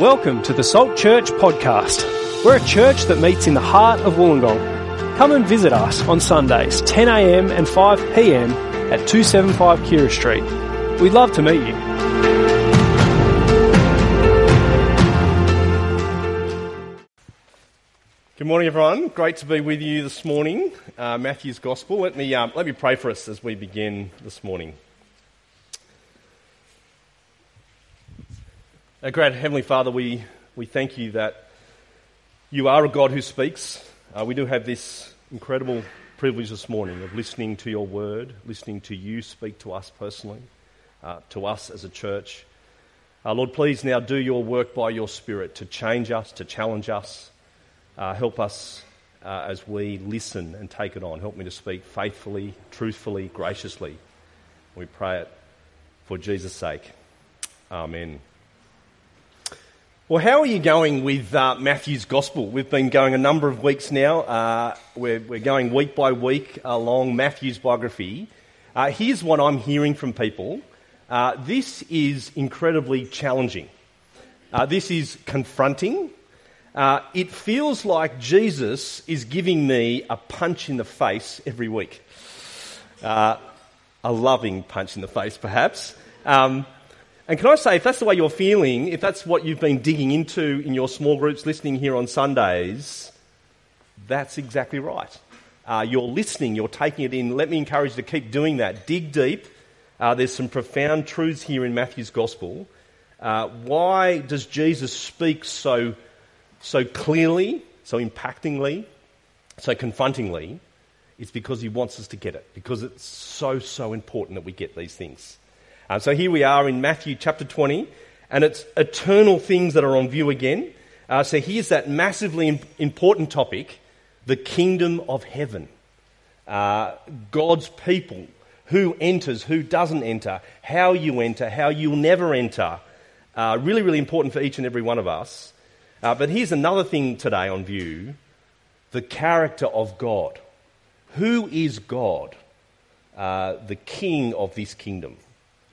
Welcome to the Salt Church podcast. We're a church that meets in the heart of Wollongong. Come and visit us on Sundays, 10am and 5pm at 275 Keira Street. We'd love to meet you. Good morning, everyone. Great to be with you this morning. Uh, Matthew's Gospel. Let me, um, let me pray for us as we begin this morning. Our great Heavenly Father, we, we thank you that you are a God who speaks. Uh, we do have this incredible privilege this morning of listening to your word, listening to you speak to us personally, uh, to us as a church. Uh, Lord, please now do your work by your Spirit to change us, to challenge us. Uh, help us uh, as we listen and take it on. Help me to speak faithfully, truthfully, graciously. We pray it for Jesus' sake. Amen. Well, how are you going with uh, Matthew's Gospel? We've been going a number of weeks now. Uh, we're, we're, going week by week along Matthew's biography. Uh, here's what I'm hearing from people uh, this is incredibly challenging. Uh, this is confronting. Uh, it feels like Jesus is giving me a punch in the face every week. A loving punch in the face, perhaps. Um, and can I say, if that's the way you're feeling, if that's what you've been digging into in your small groups listening here on Sundays, that's exactly right. Uh, you're listening, you're taking it in. Let me encourage you to keep doing that. Dig deep. Uh, there's some profound truths here in Matthew's Gospel. Uh, why does Jesus speak so so clearly, so impactingly, so confrontingly, it's because he wants us to get it, because it's so, so important that we get these things. Uh, so here we are in Matthew chapter 20, and it's eternal things that are on view again. Uh, so here's that massively important topic the kingdom of heaven. Uh, God's people, who enters, who doesn't enter, how you enter, how you'll never enter. Uh, really, really important for each and every one of us. Uh, but here's another thing today on view the character of God. Who is God? Uh, the king of this kingdom.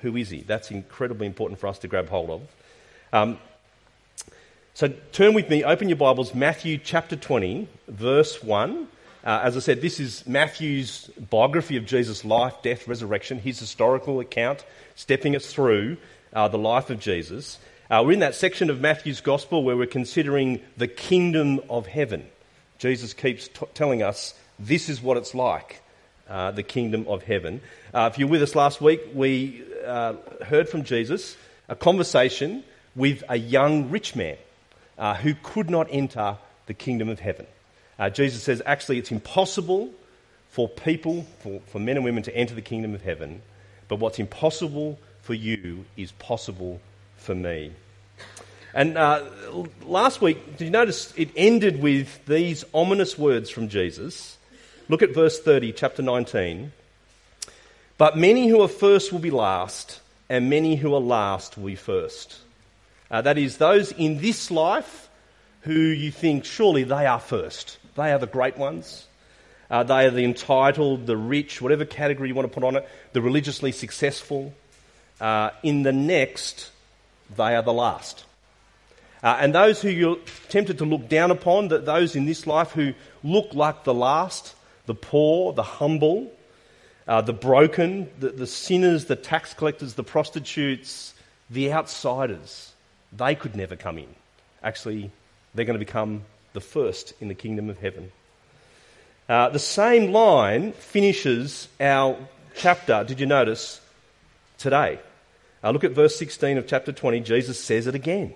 Who is he? That's incredibly important for us to grab hold of. Um, so turn with me, open your Bibles, Matthew chapter 20, verse 1. Uh, as I said, this is Matthew's biography of Jesus' life, death, resurrection, his historical account, stepping us through uh, the life of Jesus. Uh, we're in that section of Matthew's Gospel where we're considering the kingdom of heaven. Jesus keeps t- telling us this is what it's like, uh, the kingdom of heaven. Uh, if you were with us last week, we uh, heard from Jesus a conversation with a young rich man uh, who could not enter the kingdom of heaven. Uh, Jesus says actually it's impossible for people, for, for men and women to enter the kingdom of heaven, but what's impossible for you is possible for me. And uh, last week, did you notice it ended with these ominous words from Jesus? Look at verse 30, chapter 19. But many who are first will be last, and many who are last will be first. Uh, that is, those in this life who you think surely they are first. They are the great ones. Uh, they are the entitled, the rich, whatever category you want to put on it, the religiously successful. Uh, in the next, they are the last. Uh, and those who you're tempted to look down upon, that those in this life who look like the last, the poor, the humble, uh, the broken, the, the sinners, the tax collectors, the prostitutes, the outsiders, they could never come in. Actually, they're going to become the first in the kingdom of heaven. Uh, the same line finishes our chapter, did you notice, today. Uh, look at verse 16 of chapter 20. Jesus says it again.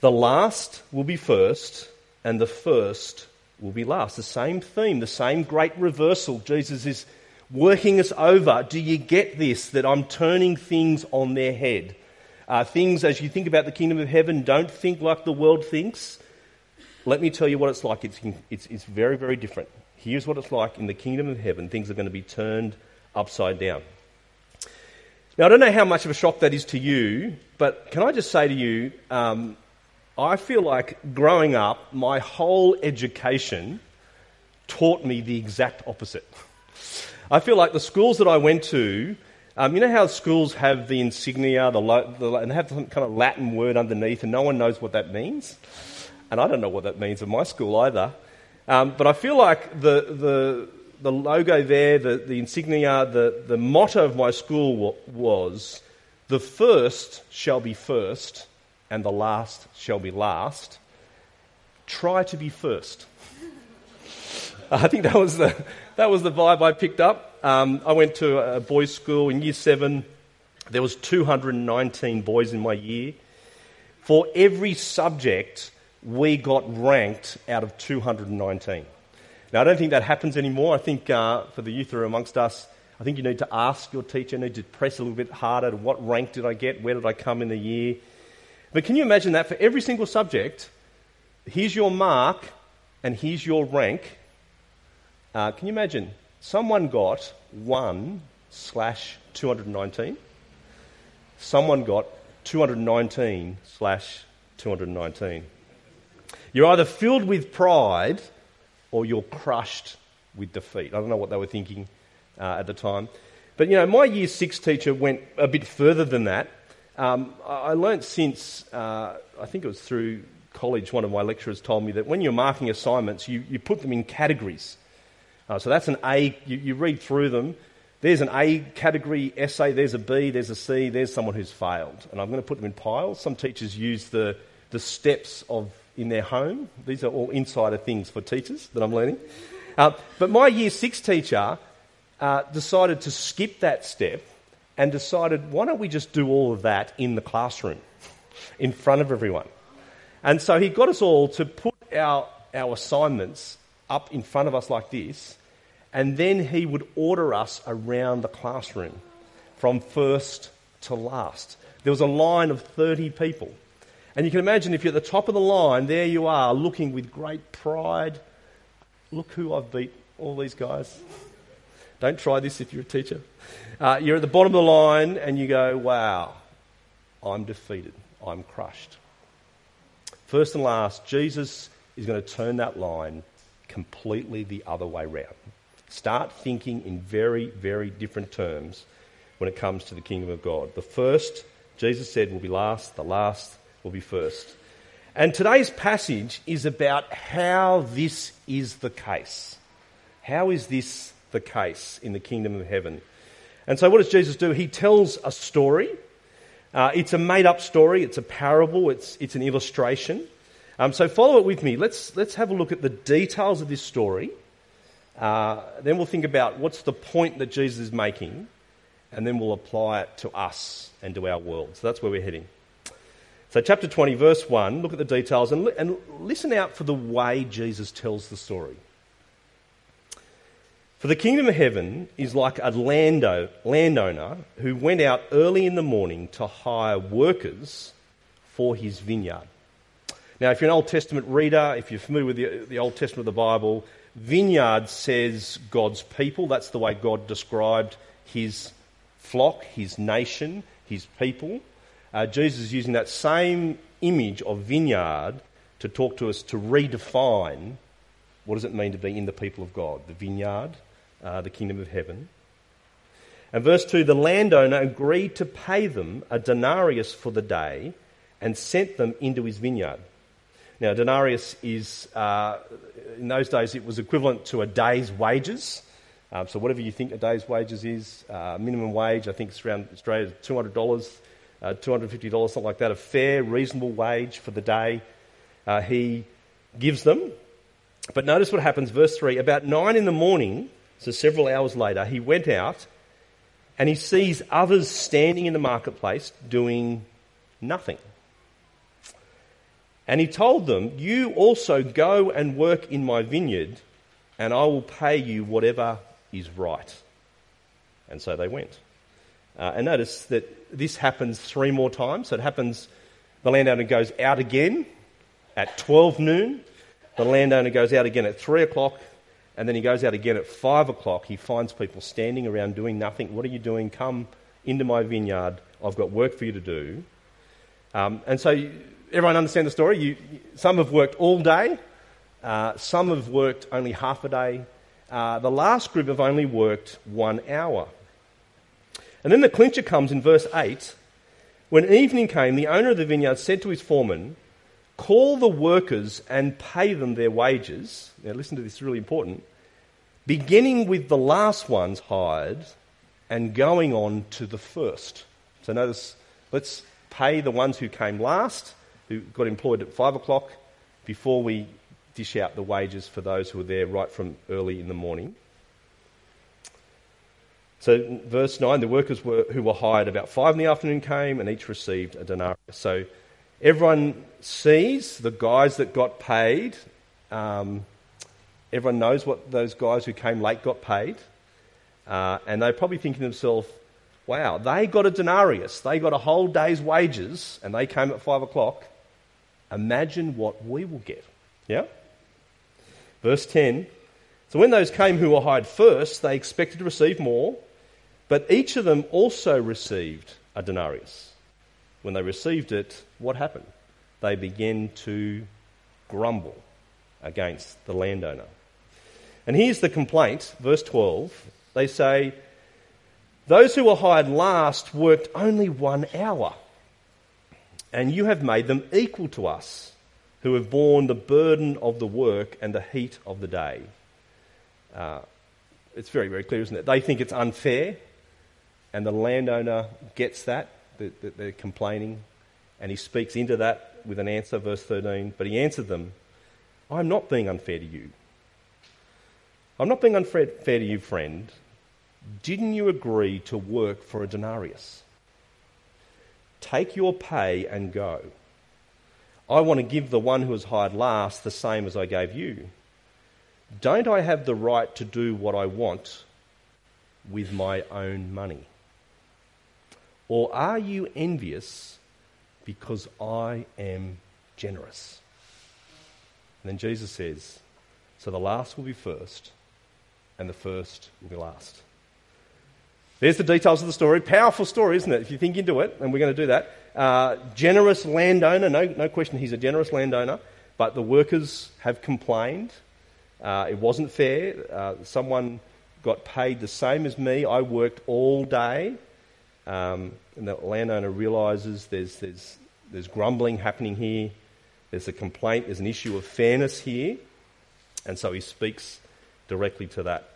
The last will be first, and the first will be last. The same theme, the same great reversal. Jesus is working us over. Do you get this? That I'm turning things on their head. Uh, things, as you think about the kingdom of heaven, don't think like the world thinks. Let me tell you what it's like. It's, it's, it's very, very different. Here's what it's like in the kingdom of heaven. Things are going to be turned upside down. Now, I don't know how much of a shock that is to you, but can I just say to you, um, I feel like growing up, my whole education taught me the exact opposite. I feel like the schools that I went to, Um, you know how schools have the insignia, the, the, and have some kind of Latin word underneath, and no one knows what that means? And I don't know what that means in my school either. Um, but I feel like the, the, the logo there, the, the insignia, the, the motto of my school was the first shall be first, and the last shall be last. Try to be first. I think that was the, that was the vibe I picked up. Um, I went to a boys' school in year seven. There was 219 boys in my year. For every subject, we got ranked out of 219. Now, I don't think that happens anymore. I think uh, for the youth who are amongst us, I think you need to ask your teacher, you need to press a little bit harder to what rank did I get, where did I come in the year. But can you imagine that for every single subject, here's your mark and here's your rank, uh, can you imagine? Someone got 1 slash 219. Someone got 219 slash 219. You're either filled with pride or you're crushed with defeat. I don't know what they were thinking uh, at the time. But, you know, my year six teacher went a bit further than that. Um, I learnt since, uh, I think it was through college, one of my lecturers told me that when you're marking assignments, you, you put them in categories. Uh, so that's an A, you, you read through them. There's an A category essay, there's a B, there's a C, there's someone who's failed. And I'm going to put them in piles. Some teachers use the, the steps of in their home. These are all insider things for teachers that I'm learning. Uh, but my year six teacher uh, decided to skip that step and decided, why don't we just do all of that in the classroom in front of everyone? And so he got us all to put our, our assignments up in front of us like this, and then he would order us around the classroom from first to last. There was a line of 30 people. And you can imagine if you're at the top of the line, there you are looking with great pride. Look who I've beat, all these guys. Don't try this if you're a teacher. Uh, you're at the bottom of the line and you go, wow, I'm defeated. I'm crushed. First and last, Jesus is going to turn that line completely the other way round. Start thinking in very, very different terms when it comes to the kingdom of God. The first, Jesus said, will be last, the last will be first. And today's passage is about how this is the case. How is this the case in the kingdom of heaven? And so, what does Jesus do? He tells a story. Uh, it's a made up story, it's a parable, it's, it's an illustration. Um, so follow it with me. Let's, let's have a look at the details of this story. Uh, then we'll think about what's the point that Jesus is making, and then we'll apply it to us and to our world. So that's where we're heading. So, chapter 20, verse 1, look at the details and, li- and listen out for the way Jesus tells the story. For the kingdom of heaven is like a lando- landowner who went out early in the morning to hire workers for his vineyard. Now, if you're an Old Testament reader, if you're familiar with the, the Old Testament of the Bible, vineyard says God's people. That's the way God described his flock, his nation, his people. Uh, Jesus is using that same image of vineyard to talk to us to redefine what does it mean to be in the people of God, the vineyard, uh, the kingdom of heaven. And verse 2 the landowner agreed to pay them a denarius for the day and sent them into his vineyard. Now, denarius is, uh, in those days, it was equivalent to a day's wages. Um, so, whatever you think a day's wages is, uh, minimum wage, I think it's around Australia, $200, uh, $250, something like that, a fair, reasonable wage for the day uh, he gives them. But notice what happens, verse 3 about nine in the morning, so several hours later, he went out and he sees others standing in the marketplace doing nothing. And he told them, You also go and work in my vineyard, and I will pay you whatever is right. And so they went. Uh, and notice that this happens three more times. So it happens, the landowner goes out again at 12 noon, the landowner goes out again at 3 o'clock, and then he goes out again at 5 o'clock. He finds people standing around doing nothing. What are you doing? Come into my vineyard. I've got work for you to do. Um, and so everyone understand the story? You, some have worked all day, uh, some have worked only half a day. Uh, the last group have only worked one hour. And then the clincher comes in verse 8. When evening came, the owner of the vineyard said to his foreman, Call the workers and pay them their wages. Now, listen to this, really important. Beginning with the last ones hired and going on to the first. So, notice, let's pay the ones who came last, who got employed at five o'clock, before we dish out the wages for those who were there right from early in the morning. So, verse 9 the workers were, who were hired about five in the afternoon came and each received a denarius. So, everyone sees the guys that got paid. Um, everyone knows what those guys who came late got paid. Uh, and they're probably thinking to themselves, wow, they got a denarius. They got a whole day's wages and they came at five o'clock. Imagine what we will get. Yeah? Verse 10 So when those came who were hired first, they expected to receive more. But each of them also received a denarius. When they received it, what happened? They began to grumble against the landowner. And here's the complaint, verse 12. They say, Those who were hired last worked only one hour, and you have made them equal to us, who have borne the burden of the work and the heat of the day. Uh, it's very, very clear, isn't it? They think it's unfair and the landowner gets that, that, that they're complaining, and he speaks into that with an answer, verse 13. But he answered them, I'm not being unfair to you. I'm not being unfair to you, friend. Didn't you agree to work for a denarius? Take your pay and go. I want to give the one who was hired last the same as I gave you. Don't I have the right to do what I want with my own money? Or are you envious because I am generous? And then Jesus says, So the last will be first, and the first will be last. There's the details of the story. Powerful story, isn't it? If you think into it, and we're going to do that. Uh, generous landowner, no, no question, he's a generous landowner, but the workers have complained. Uh, it wasn't fair. Uh, someone got paid the same as me. I worked all day. Um, and the landowner realises there's, there's, there's grumbling happening here, there's a complaint, there's an issue of fairness here, and so he speaks directly to that.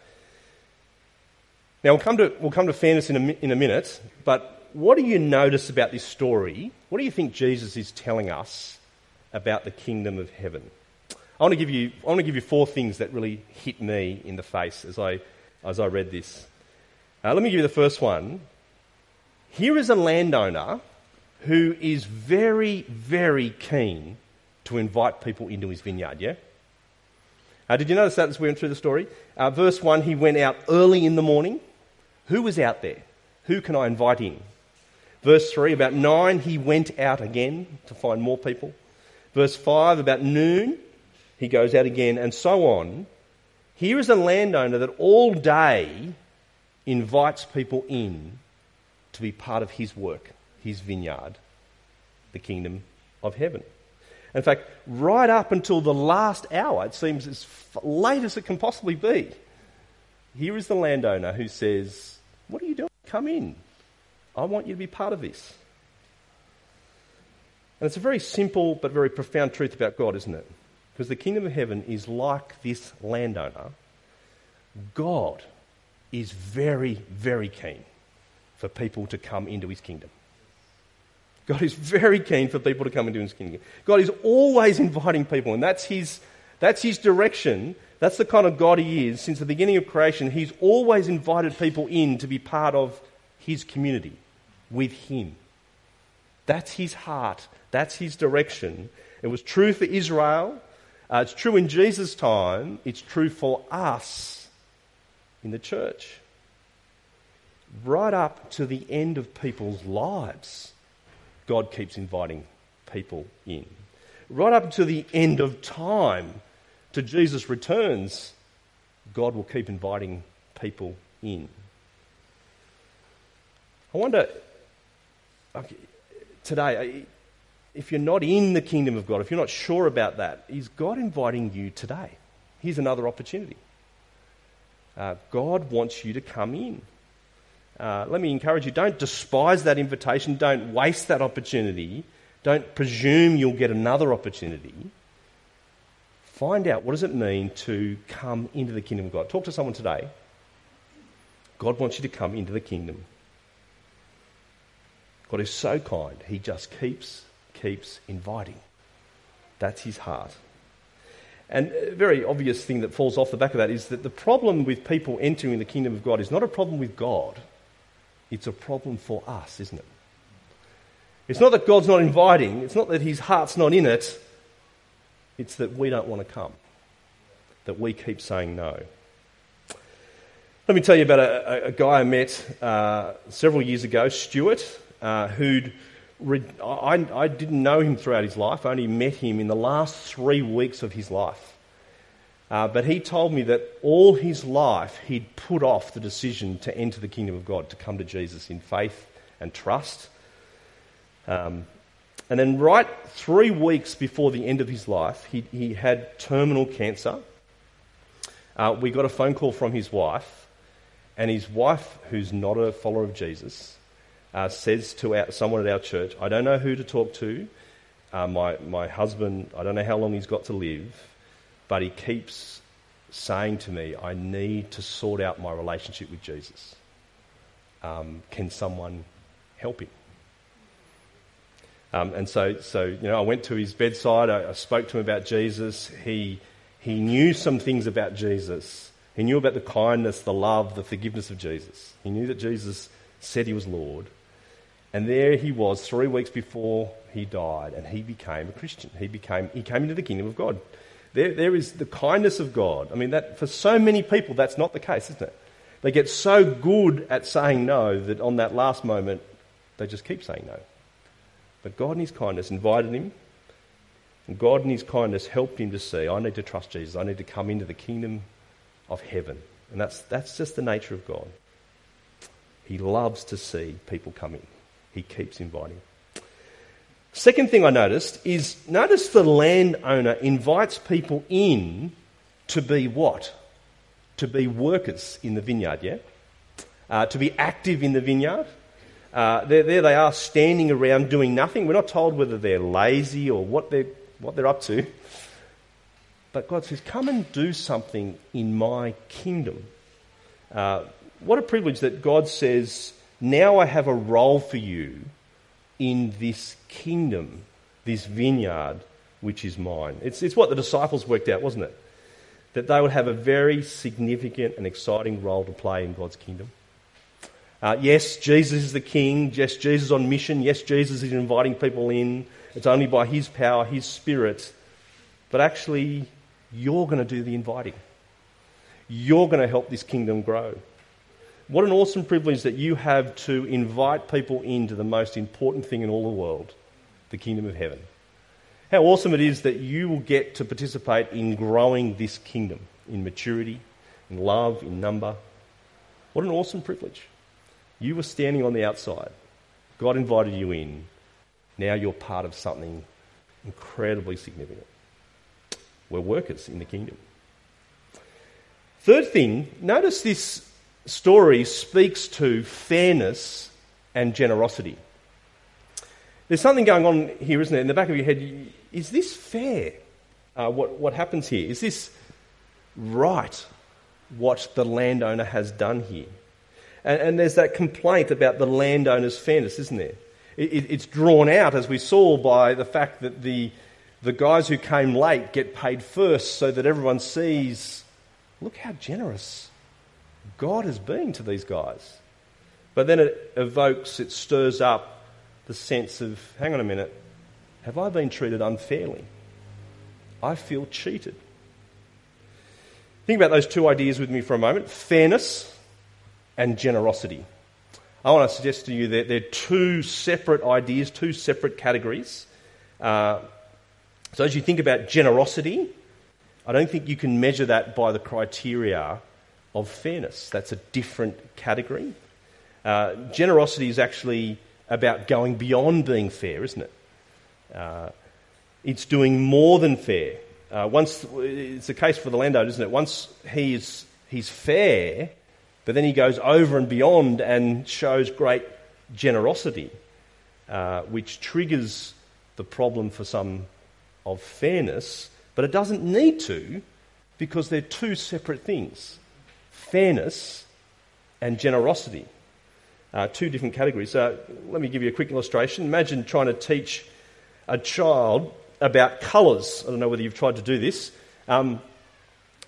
Now, we'll come to, we'll come to fairness in a, in a minute, but what do you notice about this story? What do you think Jesus is telling us about the kingdom of heaven? I want to give you, I want to give you four things that really hit me in the face as I, as I read this. Uh, let me give you the first one. Here is a landowner who is very, very keen to invite people into his vineyard, yeah? Uh, did you notice that as we went through the story? Uh, verse 1, he went out early in the morning. Who was out there? Who can I invite in? Verse 3, about 9, he went out again to find more people. Verse 5, about noon, he goes out again, and so on. Here is a landowner that all day invites people in to be part of his work, his vineyard, the kingdom of heaven. In fact, right up until the last hour, it seems as late as it can possibly be, here is the landowner who says, What are you doing? Come in. I want you to be part of this. And it's a very simple but very profound truth about God, isn't it? Because the kingdom of heaven is like this landowner. God is very, very keen for people to come into his kingdom. God is very keen for people to come into his kingdom. God is always inviting people, and that's his, that's his direction. That's the kind of God he is. Since the beginning of creation, he's always invited people in to be part of his community with him. That's his heart. That's his direction. It was true for Israel. Uh, it's true in Jesus' time. It's true for us in the church right up to the end of people's lives, God keeps inviting people in. Right up to the end of time, to Jesus' returns, God will keep inviting people in. I wonder today, if you're not in the kingdom of God, if you're not sure about that, is God inviting you today? Here's another opportunity. Uh, God wants you to come in. Uh, let me encourage you don't despise that invitation, don't waste that opportunity, don't presume you'll get another opportunity. Find out what does it mean to come into the kingdom of God. Talk to someone today. God wants you to come into the kingdom. God is so kind. He just keeps, keeps inviting. That's his heart. And a very obvious thing that falls off the back of that is that the problem with people entering the kingdom of God is not a problem with God, it's a problem for us, isn't it? It's not that God's not inviting, it's not that his heart's not in it, it's that we don't want to come, that we keep saying no. Let me tell you about a, a guy I met uh, several years ago, Stuart, uh, who'd I, I didn't know him throughout his life. I only met him in the last three weeks of his life. Uh, but he told me that all his life he'd put off the decision to enter the kingdom of God, to come to Jesus in faith and trust. Um, and then, right three weeks before the end of his life, he, he had terminal cancer. Uh, we got a phone call from his wife, and his wife, who's not a follower of Jesus, uh, says to our, someone at our church, I don't know who to talk to. Uh, my, my husband, I don't know how long he's got to live, but he keeps saying to me, I need to sort out my relationship with Jesus. Um, can someone help him? Um, and so, so, you know, I went to his bedside, I, I spoke to him about Jesus. He, he knew some things about Jesus. He knew about the kindness, the love, the forgiveness of Jesus. He knew that Jesus said he was Lord. And there he was three weeks before he died, and he became a Christian. He, became, he came into the kingdom of God. There, there is the kindness of God. I mean, that, for so many people, that's not the case, isn't it? They get so good at saying no that on that last moment, they just keep saying no. But God in His kindness invited him, and God in His kindness helped him to see, I need to trust Jesus. I need to come into the kingdom of heaven. And that's, that's just the nature of God. He loves to see people come in he keeps inviting. Second thing I noticed is notice the landowner invites people in to be what? To be workers in the vineyard, yeah? Uh, to be active in the vineyard. Uh, there, there they are standing around doing nothing. We're not told whether they're lazy or what they're, what they're up to. But God says, Come and do something in my kingdom. Uh, what a privilege that God says, now I have a role for you in this kingdom, this vineyard, which is mine. It's, it's what the disciples worked out, wasn't it? That they would have a very significant and exciting role to play in God's kingdom. Uh, yes, Jesus is the king. Yes, Jesus is on mission. Yes, Jesus is inviting people in. It's only by his power, his spirit. But actually, you're going to do the inviting. You're going to help this kingdom grow. What an awesome privilege that you have to invite people into the most important thing in all the world, the kingdom of heaven. How awesome it is that you will get to participate in growing this kingdom in maturity, in love, in number. What an awesome privilege. You were standing on the outside. God invited you in. Now you're part of something incredibly significant. We're workers in the kingdom. Third thing, notice this story speaks to fairness and generosity. There's something going on here, isn't it? In the back of your head, is this fair? Uh, what, what happens here? Is this right, what the landowner has done here? And, and there's that complaint about the landowner's fairness, isn't there? It, it, it's drawn out, as we saw, by the fact that the, the guys who came late get paid first so that everyone sees look how generous God has been to these guys. But then it evokes, it stirs up the sense of hang on a minute, have I been treated unfairly? I feel cheated. Think about those two ideas with me for a moment fairness and generosity. I want to suggest to you that they're two separate ideas, two separate categories. Uh, so, as you think about generosity, I don't think you can measure that by the criteria of fairness. That's a different category. Uh, generosity is actually about going beyond being fair, isn't it? Uh, it's doing more than fair. Uh, once it's the case for the landowner, isn't it? Once he is he's fair, But then he goes over and beyond and shows great generosity, uh, which triggers the problem for some of fairness, but it doesn't need to because they're two separate things fairness and generosity. Uh, two different categories. Uh, let me give you a quick illustration. Imagine trying to teach a child about colours. I don't know whether you've tried to do this. Um,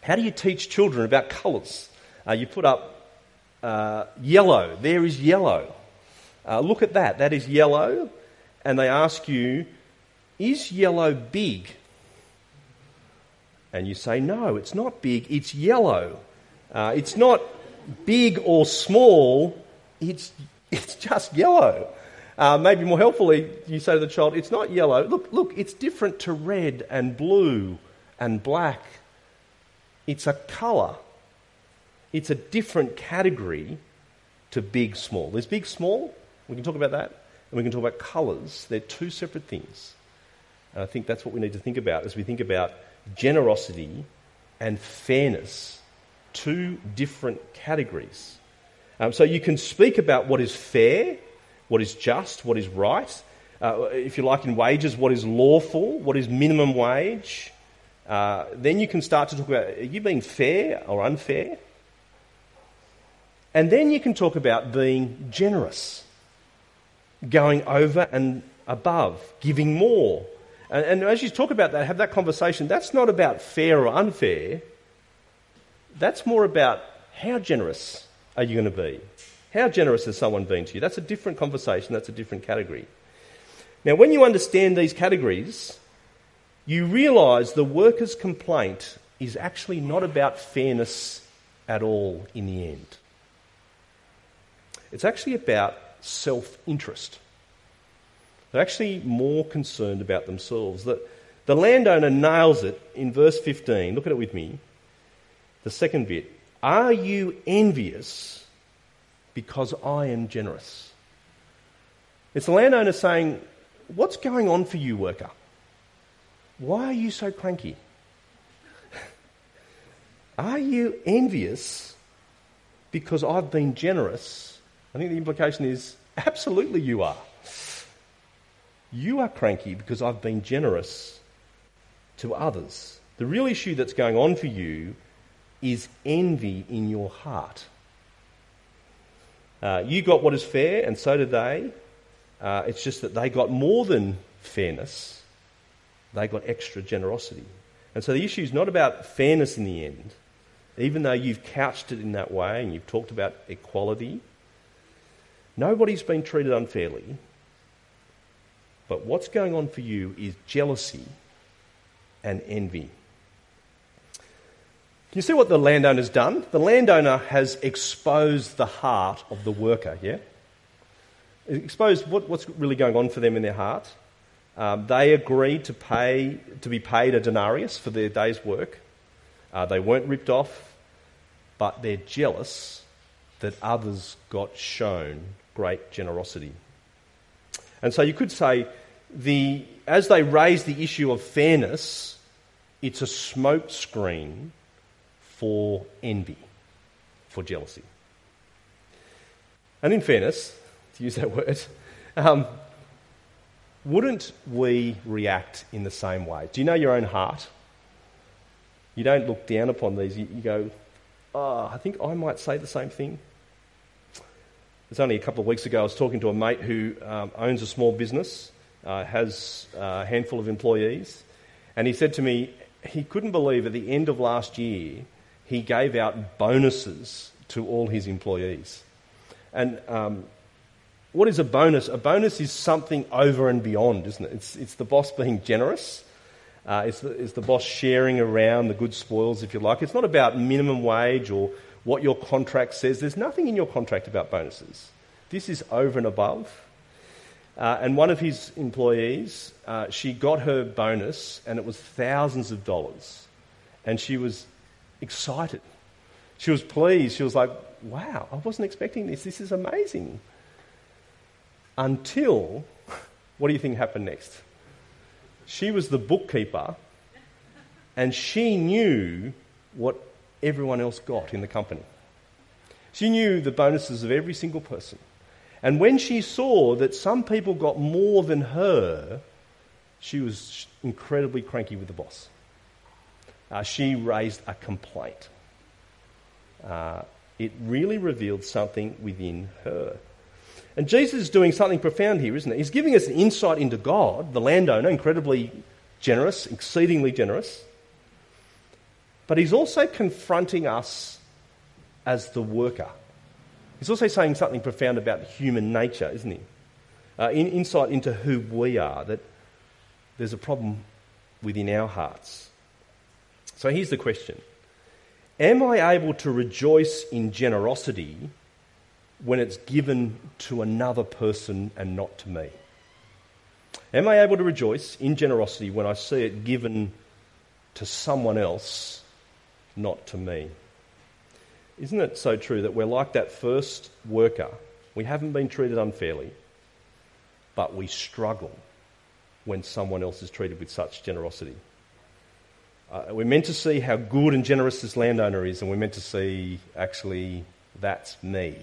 how do you teach children about colours? Uh, you put up uh, yellow. There is yellow. Uh, look at that. That is yellow. And they ask you, is yellow big? And you say, no, it's not big, it's yellow. Uh, it's not big or small, it's, it's just yellow. Uh, maybe more helpfully, you say to the child, it's not yellow. Look, look, it's different to red and blue and black. It's a colour. It's a different category to big, small. There's big, small. We can talk about that. And we can talk about colours. They're two separate things. And I think that's what we need to think about as we think about generosity and fairness, two different categories. Um, so you can speak about what is fair, what is just, what is right. Uh, if you like, in wages, what is lawful, what is minimum wage. Uh, then you can start to talk about are you being fair or unfair? And then you can talk about being generous, going over and above, giving more, and, and as you talk about that, have that conversation, that's not about fair or unfair. That's more about how generous are you going to be? How generous has someone been to you? That's a different conversation, that's a different category. Now, when you understand these categories, you realise the worker's complaint is actually not about fairness at all in the end. It's actually about self interest. They're actually more concerned about themselves. The, the landowner nails it in verse 15. Look at it with me. The second bit. Are you envious because I am generous? It's the landowner saying, What's going on for you, worker? Why are you so cranky? are you envious because I've been generous? I think the implication is absolutely you are. You are cranky because I've been generous to others. The real issue that's going on for you is envy in your heart. Uh, you got what is fair, and so did they. Uh, it's just that they got more than fairness, they got extra generosity. And so the issue is not about fairness in the end, even though you've couched it in that way and you've talked about equality. Nobody's been treated unfairly. But what's going on for you is jealousy and envy. Can you see what the landowner's done? The landowner has exposed the heart of the worker, yeah? Exposed what, what's really going on for them in their heart. Um, they agreed to pay to be paid a denarius for their day's work. Uh, they weren't ripped off, but they're jealous that others got shown great generosity. And so you could say the, as they raise the issue of fairness, it's a smokescreen for envy, for jealousy. And in fairness, to use that word, um, wouldn't we react in the same way? Do you know your own heart? You don't look down upon these. You, you go, oh, I think I might say the same thing. It's only a couple of weeks ago I was talking to a mate who um, owns a small business uh, has a handful of employees, and he said to me he couldn't believe at the end of last year he gave out bonuses to all his employees. And um, what is a bonus? A bonus is something over and beyond, isn't it? It's, it's the boss being generous. Uh, it's, the, it's the boss sharing around the good spoils, if you like. It's not about minimum wage or what your contract says. There's nothing in your contract about bonuses. This is over and above. Uh, and one of his employees, uh, she got her bonus and it was thousands of dollars. And she was excited. She was pleased. She was like, wow, I wasn't expecting this. This is amazing. Until, what do you think happened next? She was the bookkeeper and she knew what everyone else got in the company. She knew the bonuses of every single person. And when she saw that some people got more than her, she was incredibly cranky with the boss. Uh, she raised a complaint. Uh, it really revealed something within her. And Jesus is doing something profound here, isn't it? He's giving us an insight into God, the landowner, incredibly generous, exceedingly generous. But he's also confronting us as the worker. He's also saying something profound about human nature, isn't he? Uh, in, insight into who we are, that there's a problem within our hearts. So here's the question Am I able to rejoice in generosity when it's given to another person and not to me? Am I able to rejoice in generosity when I see it given to someone else, not to me? Isn't it so true that we're like that first worker? We haven't been treated unfairly, but we struggle when someone else is treated with such generosity. Uh, we're meant to see how good and generous this landowner is, and we're meant to see actually that's me,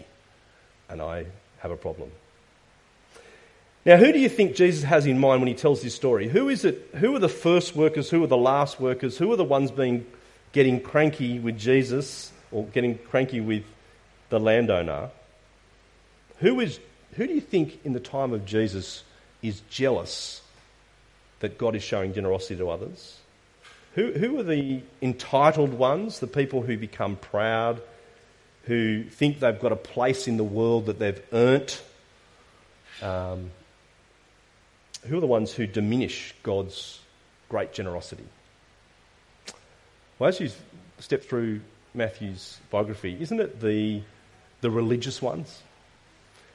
and I have a problem. Now, who do you think Jesus has in mind when he tells this story? Who is it? Who are the first workers? Who are the last workers? Who are the ones being getting cranky with Jesus or getting cranky with the landowner? Who is? Who do you think in the time of Jesus is jealous that God is showing generosity to others? Who, who are the entitled ones, the people who become proud, who think they've got a place in the world that they've earned? Um, who are the ones who diminish God's great generosity? Well, as you step through Matthew's biography, isn't it the, the religious ones?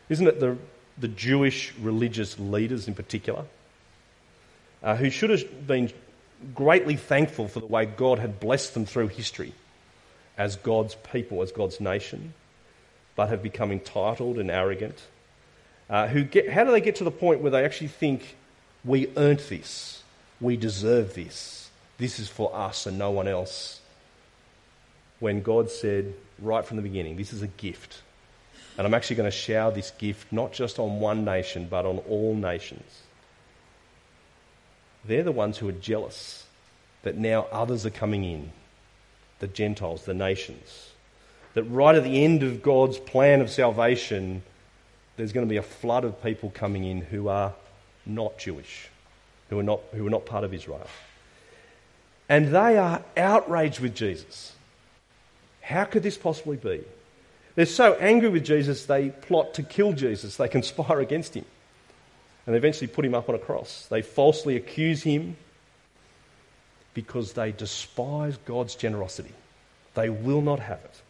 Isn't it the, the Jewish religious leaders in particular? Uh, who should have been greatly thankful for the way God had blessed them through history as God's people, as God's nation, but have become entitled and arrogant. Uh, who get, how do they get to the point where they actually think, we earned this, we deserve this, this is for us and no one else? When God said right from the beginning, this is a gift. And I'm actually going to shower this gift not just on one nation, but on all nations. They're the ones who are jealous that now others are coming in the Gentiles, the nations. That right at the end of God's plan of salvation, there's going to be a flood of people coming in who are not Jewish, who are not, who are not part of Israel. And they are outraged with Jesus. How could this possibly be? They're so angry with Jesus, they plot to kill Jesus. They conspire against him and they eventually put him up on a cross. They falsely accuse him because they despise God's generosity. They will not have it.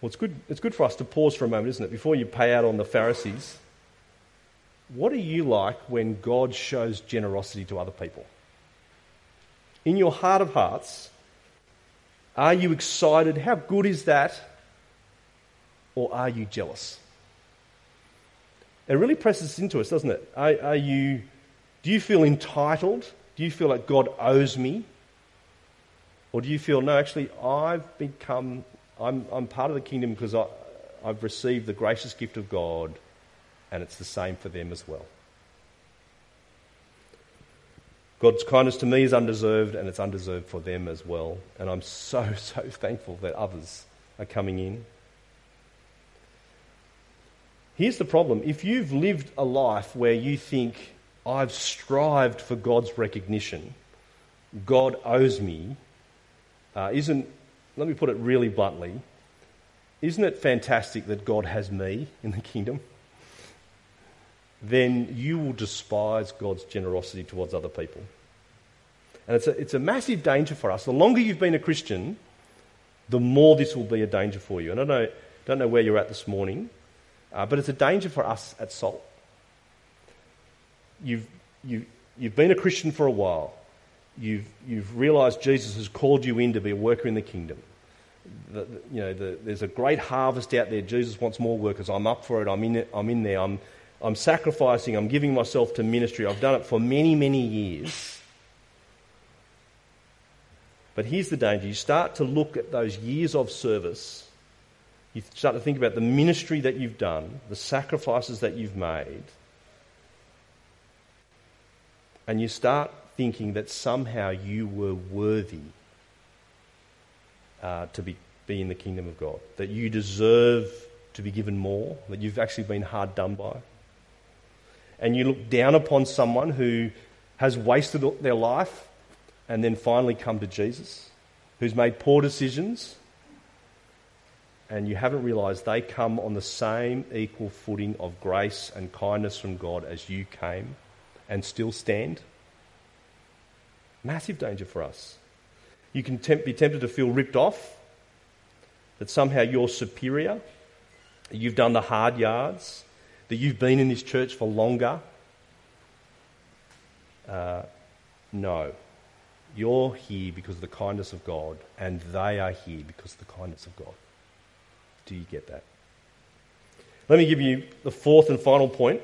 Well, it's good, it's good for us to pause for a moment, isn't it? Before you pay out on the Pharisees, what are you like when God shows generosity to other people? In your heart of hearts, are you excited? How good is that? Or are you jealous? It really presses into us, doesn't it? Are, are you, do you feel entitled? Do you feel like God owes me? Or do you feel, no, actually, I've become, I'm, I'm part of the kingdom because I, I've received the gracious gift of God, and it's the same for them as well. God's kindness to me is undeserved, and it's undeserved for them as well. And I'm so, so thankful that others are coming in. Here's the problem if you've lived a life where you think, I've strived for God's recognition, God owes me, uh, isn't, let me put it really bluntly, isn't it fantastic that God has me in the kingdom? Then you will despise God's generosity towards other people. And it's a, it's a massive danger for us. The longer you've been a Christian, the more this will be a danger for you. And I don't know, don't know where you're at this morning. Uh, but it's a danger for us at Salt. You've, you, you've been a Christian for a while. You've, you've realised Jesus has called you in to be a worker in the kingdom. The, the, you know, the, there's a great harvest out there. Jesus wants more workers. I'm up for it. I'm in, it. I'm in there. I'm, I'm sacrificing. I'm giving myself to ministry. I've done it for many, many years. But here's the danger you start to look at those years of service, you start to think about the ministry that you've done, the sacrifices that you've made, and you start thinking that somehow you were worthy uh, to be, be in the kingdom of God, that you deserve to be given more, that you've actually been hard done by. And you look down upon someone who has wasted their life and then finally come to Jesus, who's made poor decisions, and you haven't realised they come on the same equal footing of grace and kindness from God as you came and still stand. Massive danger for us. You can be tempted to feel ripped off, that somehow you're superior, you've done the hard yards, that you've been in this church for longer. Uh, no. You're here because of the kindness of God, and they are here because of the kindness of God. Do you get that? Let me give you the fourth and final point.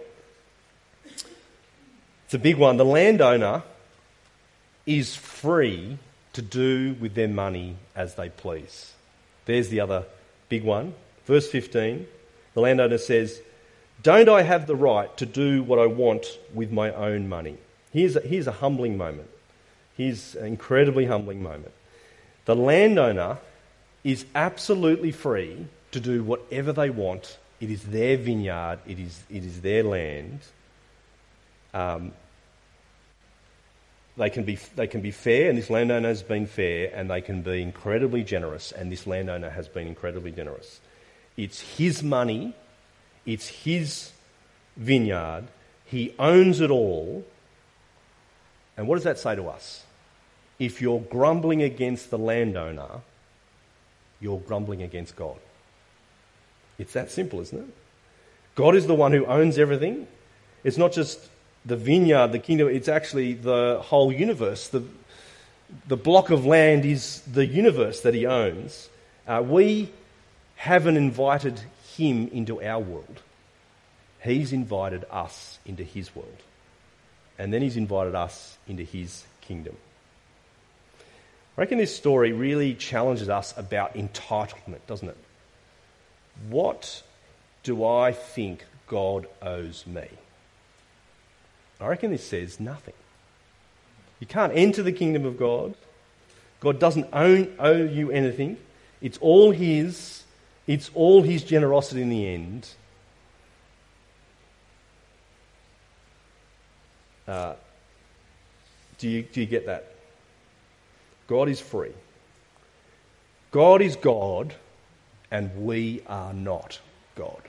It's a big one. The landowner is free to do with their money as they please. There's the other big one. Verse 15 the landowner says, Don't I have the right to do what I want with my own money? Here's a, here's a humbling moment. Here's an incredibly humbling moment. The landowner is absolutely free to do whatever they want. It is their vineyard, it is, it is their land. Um, they can, be, they can be fair, and this landowner has been fair, and they can be incredibly generous, and this landowner has been incredibly generous. It's his money, it's his vineyard, he owns it all. And what does that say to us? If you're grumbling against the landowner, you're grumbling against God. It's that simple, isn't it? God is the one who owns everything. It's not just the vineyard, the kingdom, it's actually the whole universe. The, the block of land is the universe that he owns. Uh, we haven't invited him into our world. He's invited us into his world. And then he's invited us into his kingdom. I reckon this story really challenges us about entitlement, doesn't it? What do I think God owes me? I reckon this says nothing. You can't enter the kingdom of God. God doesn't own, owe you anything. It's all His. It's all His generosity in the end. Uh, do, you, do you get that? God is free. God is God, and we are not God.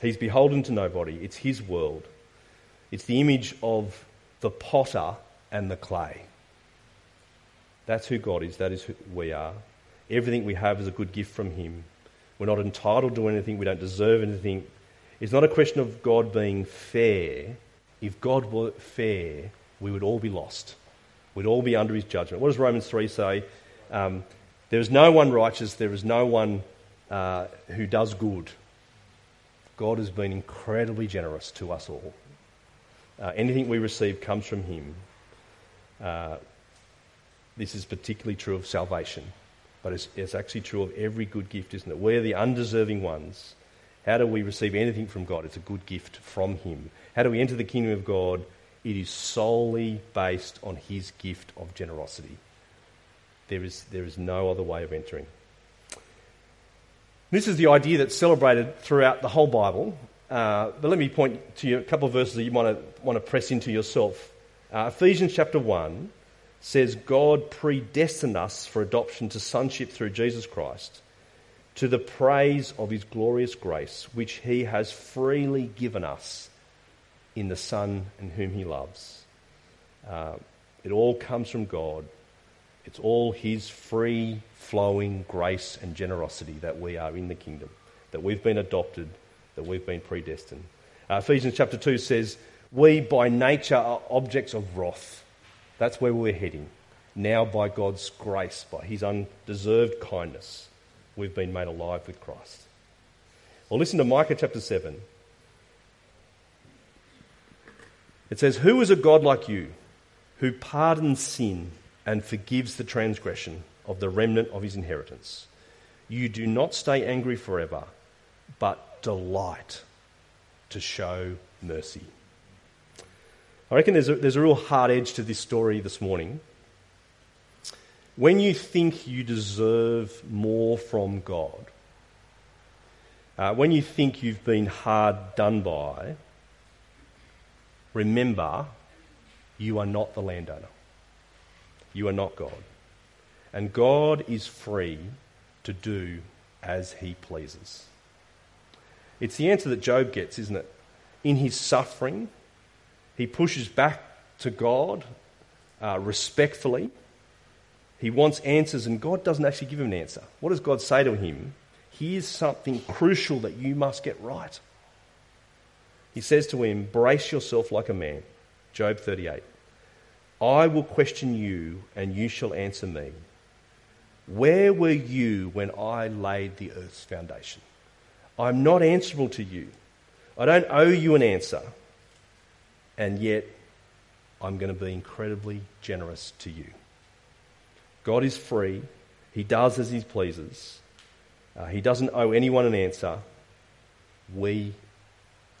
He's beholden to nobody. It's His world. It's the image of the potter and the clay. That's who God is. That is who we are. Everything we have is a good gift from Him. We're not entitled to anything. We don't deserve anything. It's not a question of God being fair. If God were fair, we would all be lost. We'd all be under His judgment. What does Romans 3 say? Um, there is no one righteous. There is no one uh, who does good. God has been incredibly generous to us all. Uh, anything we receive comes from Him. Uh, this is particularly true of salvation. But it's, it's actually true of every good gift, isn't it? We're the undeserving ones. How do we receive anything from God? It's a good gift from Him. How do we enter the kingdom of God? It is solely based on His gift of generosity. There is, there is no other way of entering. This is the idea that's celebrated throughout the whole Bible. Uh, but let me point to you a couple of verses that you to, want to press into yourself. Uh, Ephesians chapter 1 says God predestined us for adoption to sonship through Jesus Christ to the praise of his glorious grace, which he has freely given us in the Son in whom he loves. Uh, it all comes from God. It's all his free flowing grace and generosity that we are in the kingdom, that we've been adopted, that we've been predestined. Uh, Ephesians chapter 2 says, We by nature are objects of wrath that's where we're heading. Now, by God's grace, by His undeserved kindness, we've been made alive with Christ. Well, listen to Micah chapter 7. It says, Who is a God like you, who pardons sin and forgives the transgression of the remnant of his inheritance. You do not stay angry forever, but delight to show mercy. I reckon there's a, there's a real hard edge to this story this morning. When you think you deserve more from God, uh, when you think you've been hard done by, remember you are not the landowner. You are not God. And God is free to do as he pleases. It's the answer that Job gets, isn't it? In his suffering, he pushes back to God uh, respectfully. He wants answers, and God doesn't actually give him an answer. What does God say to him? Here's something crucial that you must get right. He says to him, Brace yourself like a man. Job 38. I will question you, and you shall answer me. Where were you when I laid the earth's foundation? I'm not answerable to you. I don't owe you an answer. And yet, I'm going to be incredibly generous to you. God is free. He does as he pleases. Uh, he doesn't owe anyone an answer. We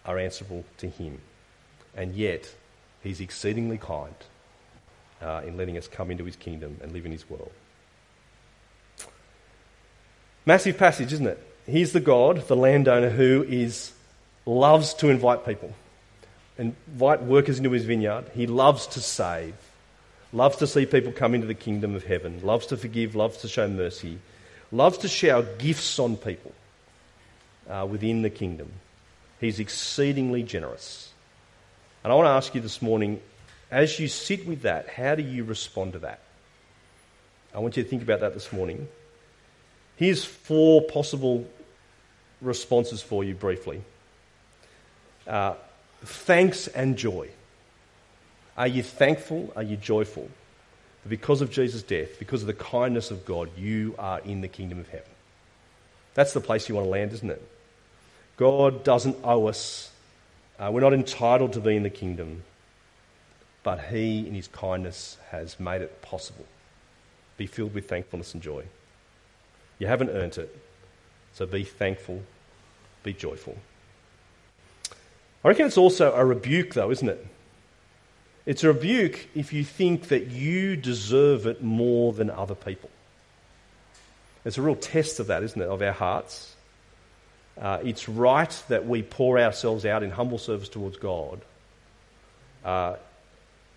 are answerable to him. And yet, he's exceedingly kind uh, in letting us come into his kingdom and live in his world. Massive passage, isn't it? He's the God, the landowner, who is loves to invite people, invite workers into his vineyard. He loves to save, loves to see people come into the kingdom of heaven, loves to forgive, loves to show mercy, loves to shower gifts on people uh, within the kingdom. He's exceedingly generous. And I want to ask you this morning as you sit with that, how do you respond to that? I want you to think about that this morning. Here's four possible responses for you briefly uh, thanks and joy. Are you thankful? Are you joyful? That because of Jesus' death, because of the kindness of God, you are in the kingdom of heaven. That's the place you want to land, isn't it? God doesn't owe us. Uh, we're not entitled to be in the kingdom, but He, in His kindness, has made it possible. Be filled with thankfulness and joy. You haven't earned it. So be thankful, be joyful. I reckon it's also a rebuke, though, isn't it? It's a rebuke if you think that you deserve it more than other people. It's a real test of that, isn't it, of our hearts. Uh, it's right that we pour ourselves out in humble service towards God, uh,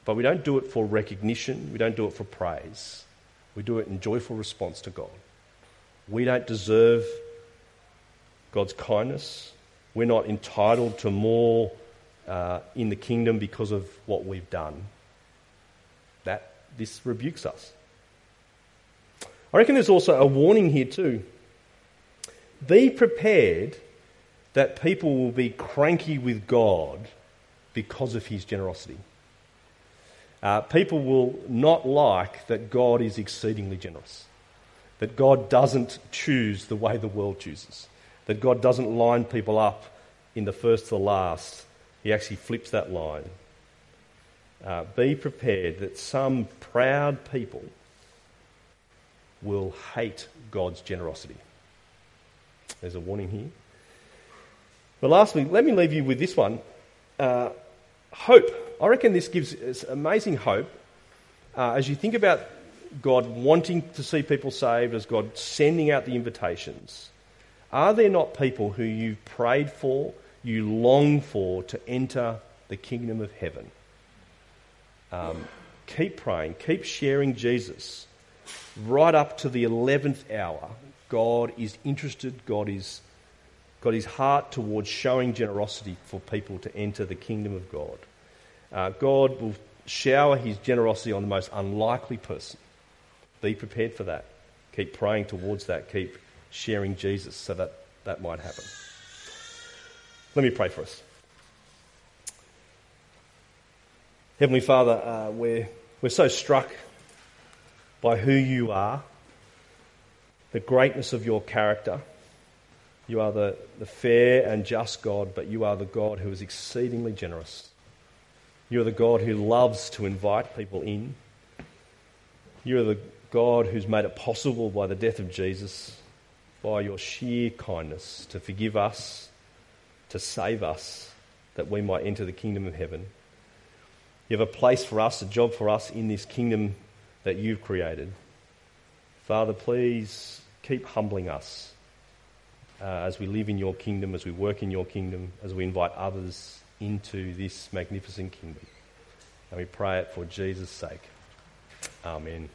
but we don't do it for recognition, we don't do it for praise. We do it in joyful response to God. We don't deserve God's kindness. We're not entitled to more uh, in the kingdom because of what we've done. That this rebukes us. I reckon there's also a warning here too. Be prepared that people will be cranky with God because of his generosity. Uh, people will not like that God is exceedingly generous that God doesn't choose the way the world chooses, that God doesn't line people up in the first to the last. He actually flips that line. Uh, be prepared that some proud people will hate God's generosity. There's a warning here. But lastly, let me leave you with this one uh, hope. I reckon this gives us amazing hope uh, as you think about God wanting to see people saved, as God sending out the invitations, are there not people who you've prayed for, you long for to enter the kingdom of heaven? Um, keep praying, keep sharing Jesus. Right up to the 11th hour, God is interested, God is got his heart towards showing generosity for people to enter the kingdom of God. Uh, God will shower his generosity on the most unlikely person. Be prepared for that. Keep praying towards that. Keep sharing Jesus so that that might happen. Let me pray for us. Heavenly Father, uh, we're, we're so struck by who you are, the greatness of your character. You are the, the fair and just God, but you are the God who is exceedingly generous. You are the God who loves to invite people in. You're the God who's made it possible by the death of Jesus, by your sheer kindness to forgive us, to save us, that we might enter the kingdom of heaven. You have a place for us, a job for us in this kingdom that you've created. Father, please keep humbling us uh, as we live in your kingdom, as we work in your kingdom, as we invite others into this magnificent kingdom. And we pray it for Jesus' sake. Amen.